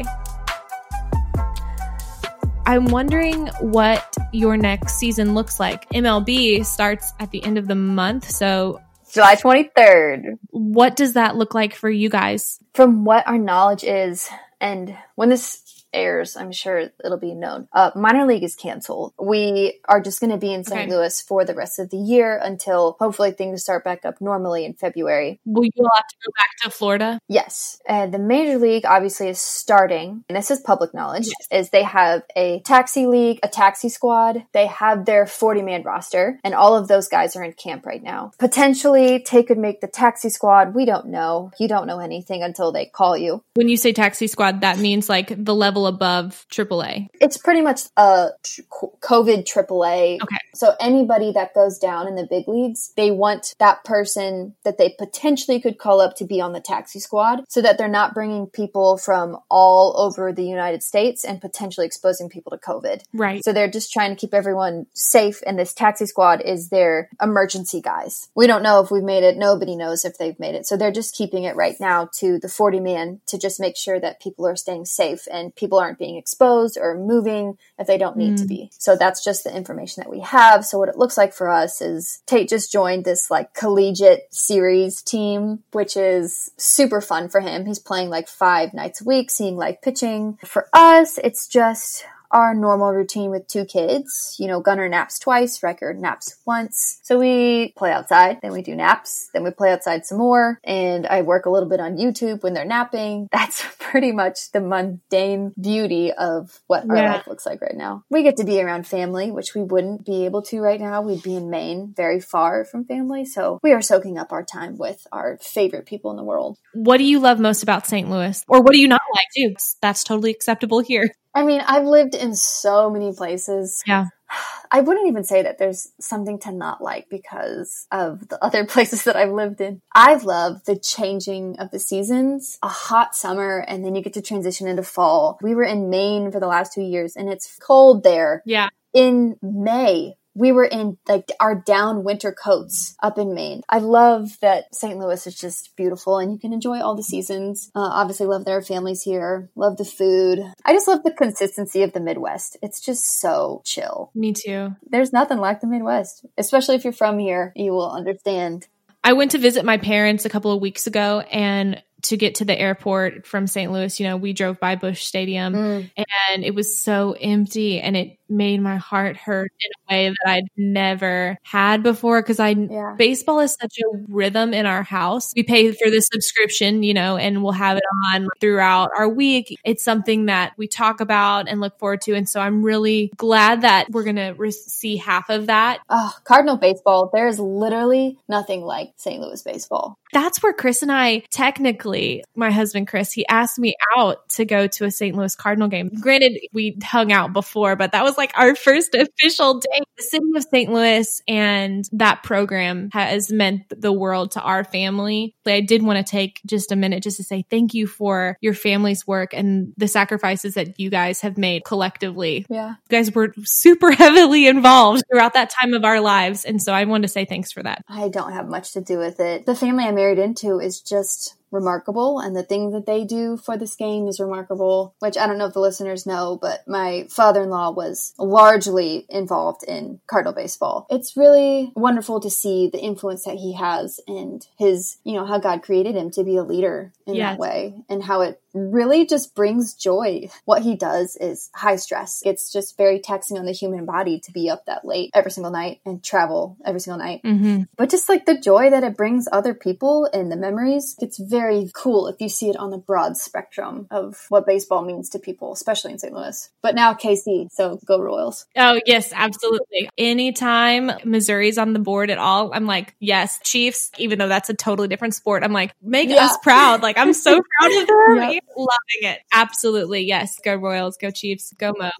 I'm wondering what your next season looks like. MLB starts at the end of the month. So, July 23rd. what does that look like for you guys? From what our knowledge is, and when this airs, I'm sure it'll be known. Uh, minor league is canceled. We are just going to be in St. Okay. Louis for the rest of the year until hopefully things start back up normally in February. Will you have to go back to Florida? Yes. And the major league obviously is starting, and this is public knowledge, is they have a taxi league, a taxi squad. They have their 40 man roster, and all of those guys are in camp right now. Potentially, Tay could make the taxi squad. We don't know. You don't know anything until they call you. When you say taxi squad, that means like the level above AAA. It's pretty much a tr- COVID AAA. Okay. So anybody that goes down in the big leagues, they want that person that they potentially could call up to be on the taxi squad so that they're not bringing people from all over the United States and potentially exposing people to COVID. Right. So they're just trying to keep everyone safe and this taxi squad is their emergency guys. We don't know if we've made it. Nobody knows if they've made it. So they're just keeping it right now to the 40 man to just make sure that people are staying safe and people aren't being exposed or moving if they don't need to hmm. be. So that's just the information that we have. So what it looks like for us is Tate just joined this like collegiate series team, which is super fun for him. He's playing like five nights a week, seeing live pitching. For us, it's just our normal routine with two kids. You know, Gunner naps twice, Record naps once. So we play outside, then we do naps, then we play outside some more, and I work a little bit on YouTube when they're napping. That's pretty much the mundane beauty of what our life looks like right now. We get to be around family, which we wouldn't be able to right now. We'd be in Maine, very far from family. So we are soaking up our time with our favorite people in the world. What do you love most about St. Louis? Or what do you not like too? That's totally acceptable here. I mean, I've lived in so many places. Yeah. I wouldn't even say that there's something to not like because of the other places that I've lived in. I love the changing of the seasons, a hot summer, and then you get to transition into fall. We were in Maine for the last two years and it's cold there. Yeah. In May, we were in like our down winter coats up in Maine. I love that St. Louis is just beautiful and you can enjoy all the seasons. Uh, obviously, love there are families here. Love the food. I just love the consistency of the Midwest. It's just so chill. Me too. There's nothing like the Midwest, especially if you're from here. You will understand. I went to visit my parents a couple of weeks ago and to get to the airport from St. Louis, you know, we drove by Busch Stadium Mm. and it was so empty and it made my heart hurt in a way that I'd never had before because I Yeah. baseball is such a rhythm in our house. We pay for the subscription, you know, and we'll have it on throughout our week. It's something that we talk about and look forward to and so I'm really glad that we're going to re- see half of that. Oh, Cardinal baseball. There is literally nothing like St. Louis baseball. that's where Chris and I technically, my husband Chris, he asked me out to go to a St. Louis Cardinal game. Granted, we hung out before, but that was like our first official date. The city of St. Louis and that program has meant the world to our family. I did want to take just a minute just to say thank you for your family's work and the sacrifices that you guys have made collectively. Yeah. You guys were super heavily involved throughout that time of our lives. And so I wanted to say thanks for that. I don't have much to do with it. The family I married into is just remarkable and the thing that they do for this game is remarkable which i don't know if the listeners know but my father-in-law was largely involved in cardinal baseball it's really wonderful to see the influence that he has and his you know how god created him to be a leader in Yes. that way and how it really just brings joy. What he does is high stress. It's just very taxing on the human body to be up that late every single night and travel every single night. Mm-hmm. But just like the joy that it brings other people and the memories, it's very cool if you see it on the broad spectrum of what baseball means to people, especially in St. Louis. But now KC, so go Royals. Oh, yes, absolutely. Anytime Missouri's on the board at all, I'm like, yes, Chiefs, even though that's a totally different sport. I'm like, make Yeah. us proud. Like, I'm so proud of them. Yep. Loving it. Absolutely. Yes. Go Royals, go Chiefs, go Mo.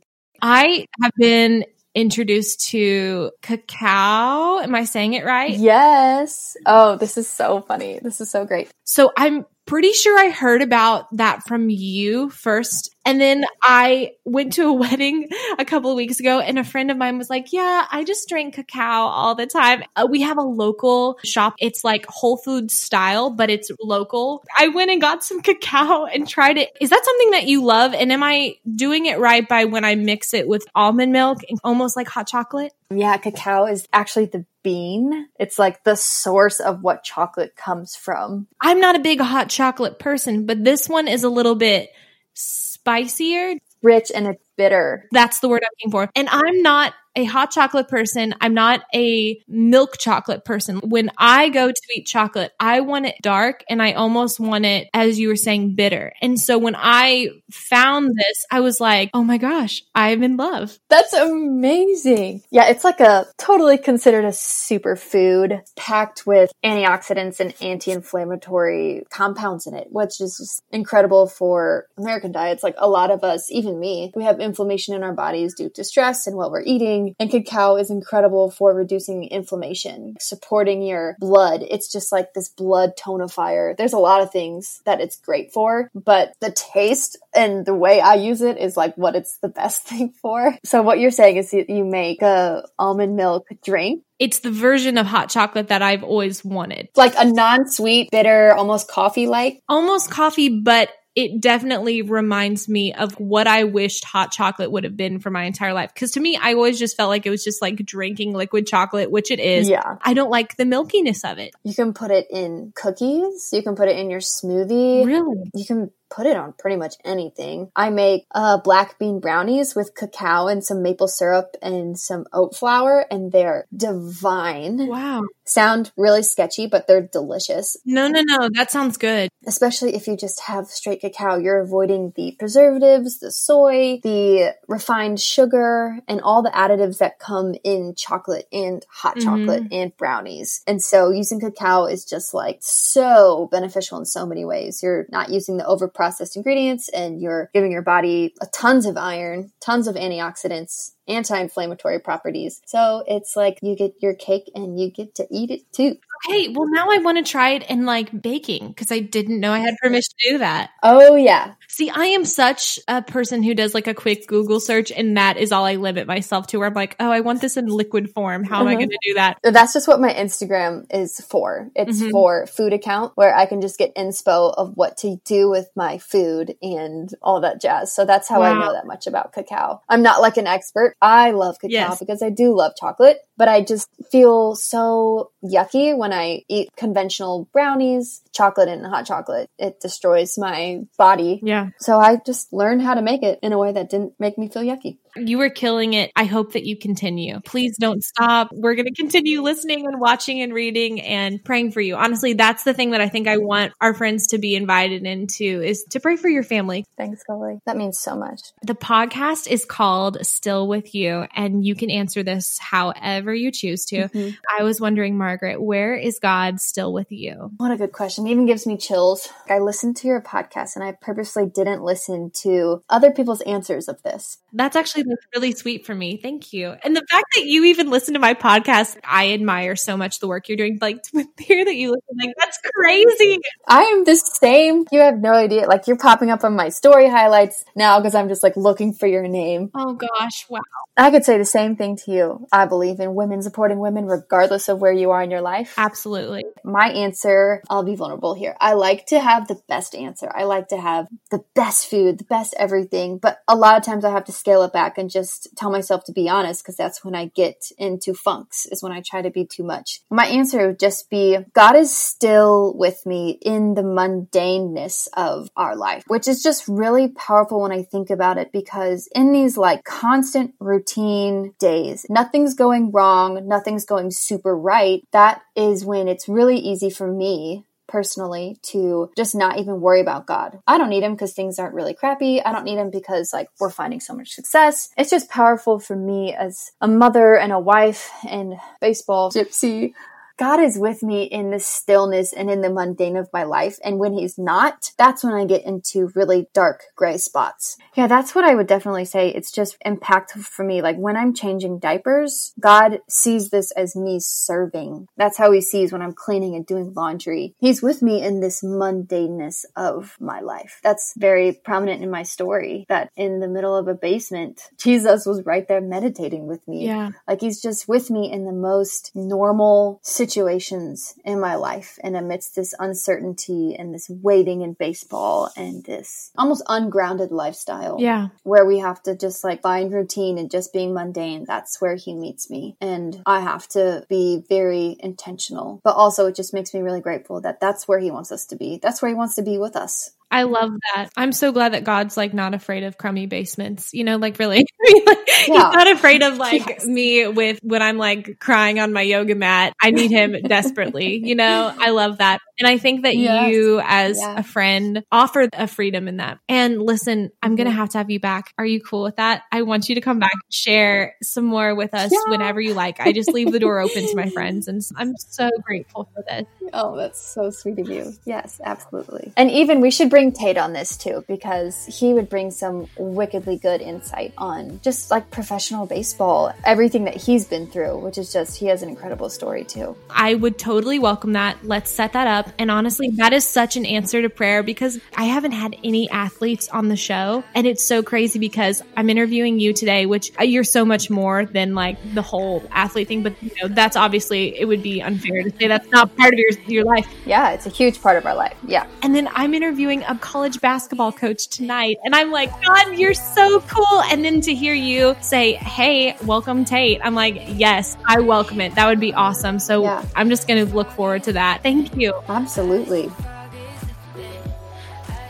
I have been introduced to cacao. Am I saying it right? Yes. Oh, this is so funny. This is so great. So I'm pretty sure I heard about that from you first. And then I went to a wedding a couple of weeks ago and a friend of mine was like, yeah, I just drink cacao all the time. Uh, we have a local shop. It's like Whole Foods style, but it's local. I went and got some cacao and tried it. Is that something that you love? And am I doing it right by when I mix it with almond milk and almost like hot chocolate? Yeah, cacao is actually the bean. It's like the source of what chocolate comes from. I'm not a big hot chocolate person, but this one is a little bit spicier. Rich and it's bitter. That's the word I'm looking for. And I'm not a hot chocolate person. I'm not a milk chocolate person. When I go to eat chocolate, I want it dark and I almost want it, as you were saying, bitter. And so when I found this, I was like, oh my gosh, I'm in love. That's amazing. Yeah, it's like a totally considered a superfood packed with antioxidants and anti-inflammatory compounds in it, which is incredible for American diets. Like a lot of us, even me, we have inflammation in our bodies due to stress and what we're eating. And cacao is incredible for reducing inflammation, supporting your blood. It's just like this blood tonifier. There's a lot of things that it's great for, but the taste and the way I use it is like what it's the best thing for. So what you're saying is you you make a almond milk drink, It's the version of hot chocolate that I've always wanted. Like a non-sweet, bitter, almost coffee-like. Almost coffee, but it definitely reminds me of what I wished hot chocolate would have been for my entire life. Because to me, I always just felt like it was just like drinking liquid chocolate, which it is. Yeah. I don't like the milkiness of it. You can put it in cookies. You can put it in your smoothie. Really? You can put it on pretty much anything. I make uh, black bean brownies with cacao and some maple syrup and some oat flour, and they're divine. Wow. Sound really sketchy, but they're delicious. No, no, no. That sounds good. Especially if you just have straight cacao, you're avoiding the preservatives, the soy, the refined sugar, and all the additives that come in chocolate and hot Mhm. chocolate and brownies. And so using cacao is just like so beneficial in so many ways. You're not using the over processed ingredients and you're giving your body a tons of iron, tons of antioxidants, anti-inflammatory properties. So it's like you get your cake and you get to eat it too. Hey, well, now I want to try it in like baking because I didn't know I had permission to do that. Oh yeah. See, I am such a person who does like a quick Google search, and that is all I limit myself to. Where I'm like, oh, I want this in liquid form. How am I Mhm. going to do that? That's just what my Instagram is for. It's Mhm. for food account where I can just get inspo of what to do with my food and all that jazz. So that's how I know that much about cacao. I'm not like an expert. I love cacao Yes. because I do love chocolate, but I just feel so yucky when I eat conventional brownies, chocolate and hot chocolate. It destroys my body. Yeah. So I just learned how to make it in a way that didn't make me feel yucky. You were killing it. I hope that you continue. Please don't stop. We're going to continue listening and watching and reading and praying for you. Honestly, that's the thing that I think I want our friends to be invited into is to pray for your family. Thanks, Kohlie. That means so much. The podcast is called Still With You, and you can answer this however you choose to. Mhm. I was wondering, Margaret, where is God still with you? What a good question. It even gives me chills. I listened to your podcast and I purposely didn't listen to other people's answers of this. That's actually really sweet for me. Thank you. And the fact that you even listen to my podcast, I admire so much the work you're doing. Like to hear that you listen, like that's crazy. I am the same. You have no idea. Like you're popping up on my story highlights now because I'm just like looking for your name. Oh gosh, wow. I could say the same thing to you. I believe in women supporting women regardless of where you are in your life. Absolutely. My answer, I'll be vulnerable here. I like to have the best answer. I like to have the best food, the best everything. But a lot of times I have to scale it back and just tell myself to be honest because that's when I get into funks, is when I try to be too much. My answer would just be God is still with me in the mundaneness of our life, which is just really powerful when I think about it because in these like constant routine days, nothing's going wrong, nothing's going super right. That is when it's really easy for me personally to just not even worry about God. I don't need him because things aren't really crappy. I don't need him because like we're finding so much success. It's just powerful for me as a mother and a wife and baseball gypsy God is with me in the stillness and in the mundane of my life. And when He's not, that's when I get into really dark gray spots. Yeah, that's what I would definitely say. It's just impactful for me. Like when I'm changing diapers, God sees this as me serving. That's how He sees when I'm cleaning and doing laundry. He's with me in this mundaneness of my life. That's very prominent in my story that in the middle of a basement, Jesus was right there meditating with me. Yeah. Like He's just with me in the most normal situation situations in my life and amidst this uncertainty and this waiting in baseball and this almost ungrounded lifestyle. Yeah. Where we have to just like find routine and just being mundane. That's where he meets me. And I have to be very intentional. But also it just makes me really grateful that that's where he wants us to be. That's where he wants to be with us. I love that. I'm so glad that God's like not afraid of crummy basements. You know, like really, like, yeah. he's not afraid of like yes. me with when I'm like crying on my yoga mat. I need him desperately. You know, I love that. And I think that yes. you, as yeah. a friend, offer a freedom in that. And listen, I'm going to mm-hmm. have to have you back. Are you cool with that? I want you to come back, share some more with us yeah. whenever you like. I just leave the door open to my friends. And I'm so grateful for this. Oh, that's so sweet of you. Yes, absolutely. And even we should bring Tate on this too, because he would bring some wickedly good insight on just like professional baseball, everything that he's been through, which is just, he has an incredible story too. I would totally welcome that. Let's set that up. And honestly, that is such an answer to prayer because I haven't had any athletes on the show. And it's so crazy because I'm interviewing you today, which uh, you're so much more than like the whole athlete thing. But you know, that's obviously, it would be unfair to say that's not part of your, your life. Yeah, it's a huge part of our life. Yeah. And then I'm interviewing a college basketball coach tonight. And I'm like, God, you're so cool. And then to hear you say, Hey, welcome Tate. I'm like, yes, I welcome it. That would be awesome. So yeah. I'm just going to look forward to that. Thank you. Absolutely.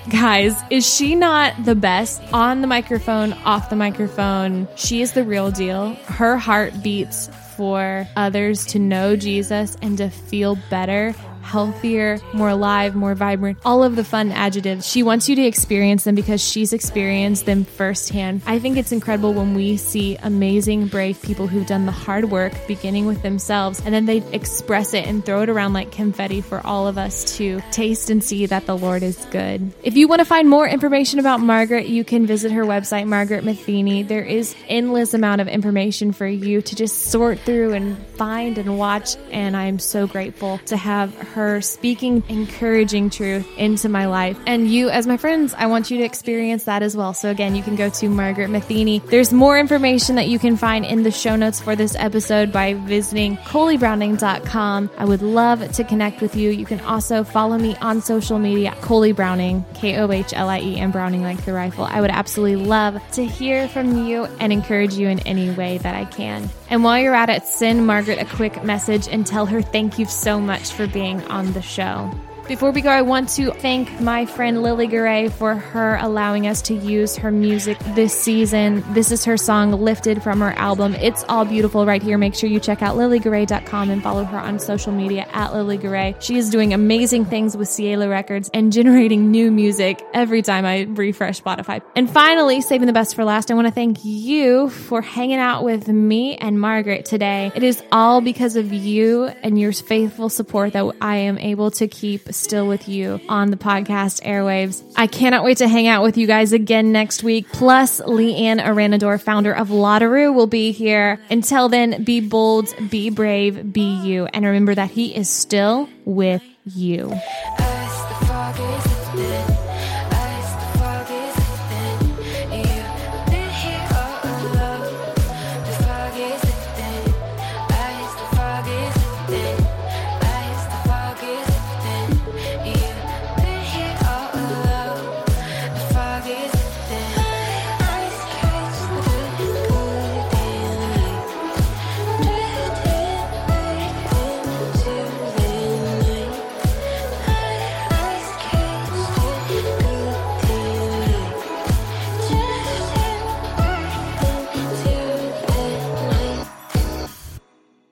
Guys, is she not the best on the microphone, off the microphone? She is the real deal. Her heart beats for others to know Jesus and to feel better healthier, more alive, more vibrant, all of the fun adjectives. She wants you to experience them because she's experienced them firsthand. I think it's incredible when we see amazing, brave people who've done the hard work, beginning with themselves, and then they express it and throw it around like confetti for all of us to taste and see that the Lord is good. If you want to find more information about Margaret, you can visit her website, Margaret Matheny. There is endless amount of information for you to just sort through and find and watch, and I'm so grateful to have her her speaking encouraging truth into my life. And you, as my friends, I want you to experience that as well. So again, you can go to Margaret Matheny. There's more information that you can find in the show notes for this episode by visiting KohlieBrowning.com. I would love to connect with you. You can also follow me on social media, Kohlie Browning, K O H L I E, and Browning like the rifle. I would absolutely love to hear from you and encourage you in any way that I can. And while you're at it, send Margaret a quick message and tell her thank you so much for being on the show. Before we go, I want to thank my friend Lily Garay for her allowing us to use her music this season. This is her song Lifted from her album. It's all beautiful right here. Make sure you check out lilygaray.com and follow her on social media at Lily Garay. She is doing amazing things with Ciela Records and generating new music every time I refresh Spotify. And finally, saving the best for last, I want to thank you for hanging out with me and Margaret today. It is all because of you and your faithful support that I am able to keep still with you on the podcast airwaves. I cannot wait to hang out with you guys again next week. Plus, Leanne Aranador, founder of Lotteroo, will be here. Until then, be bold, be brave, be you. And remember that he is still with you.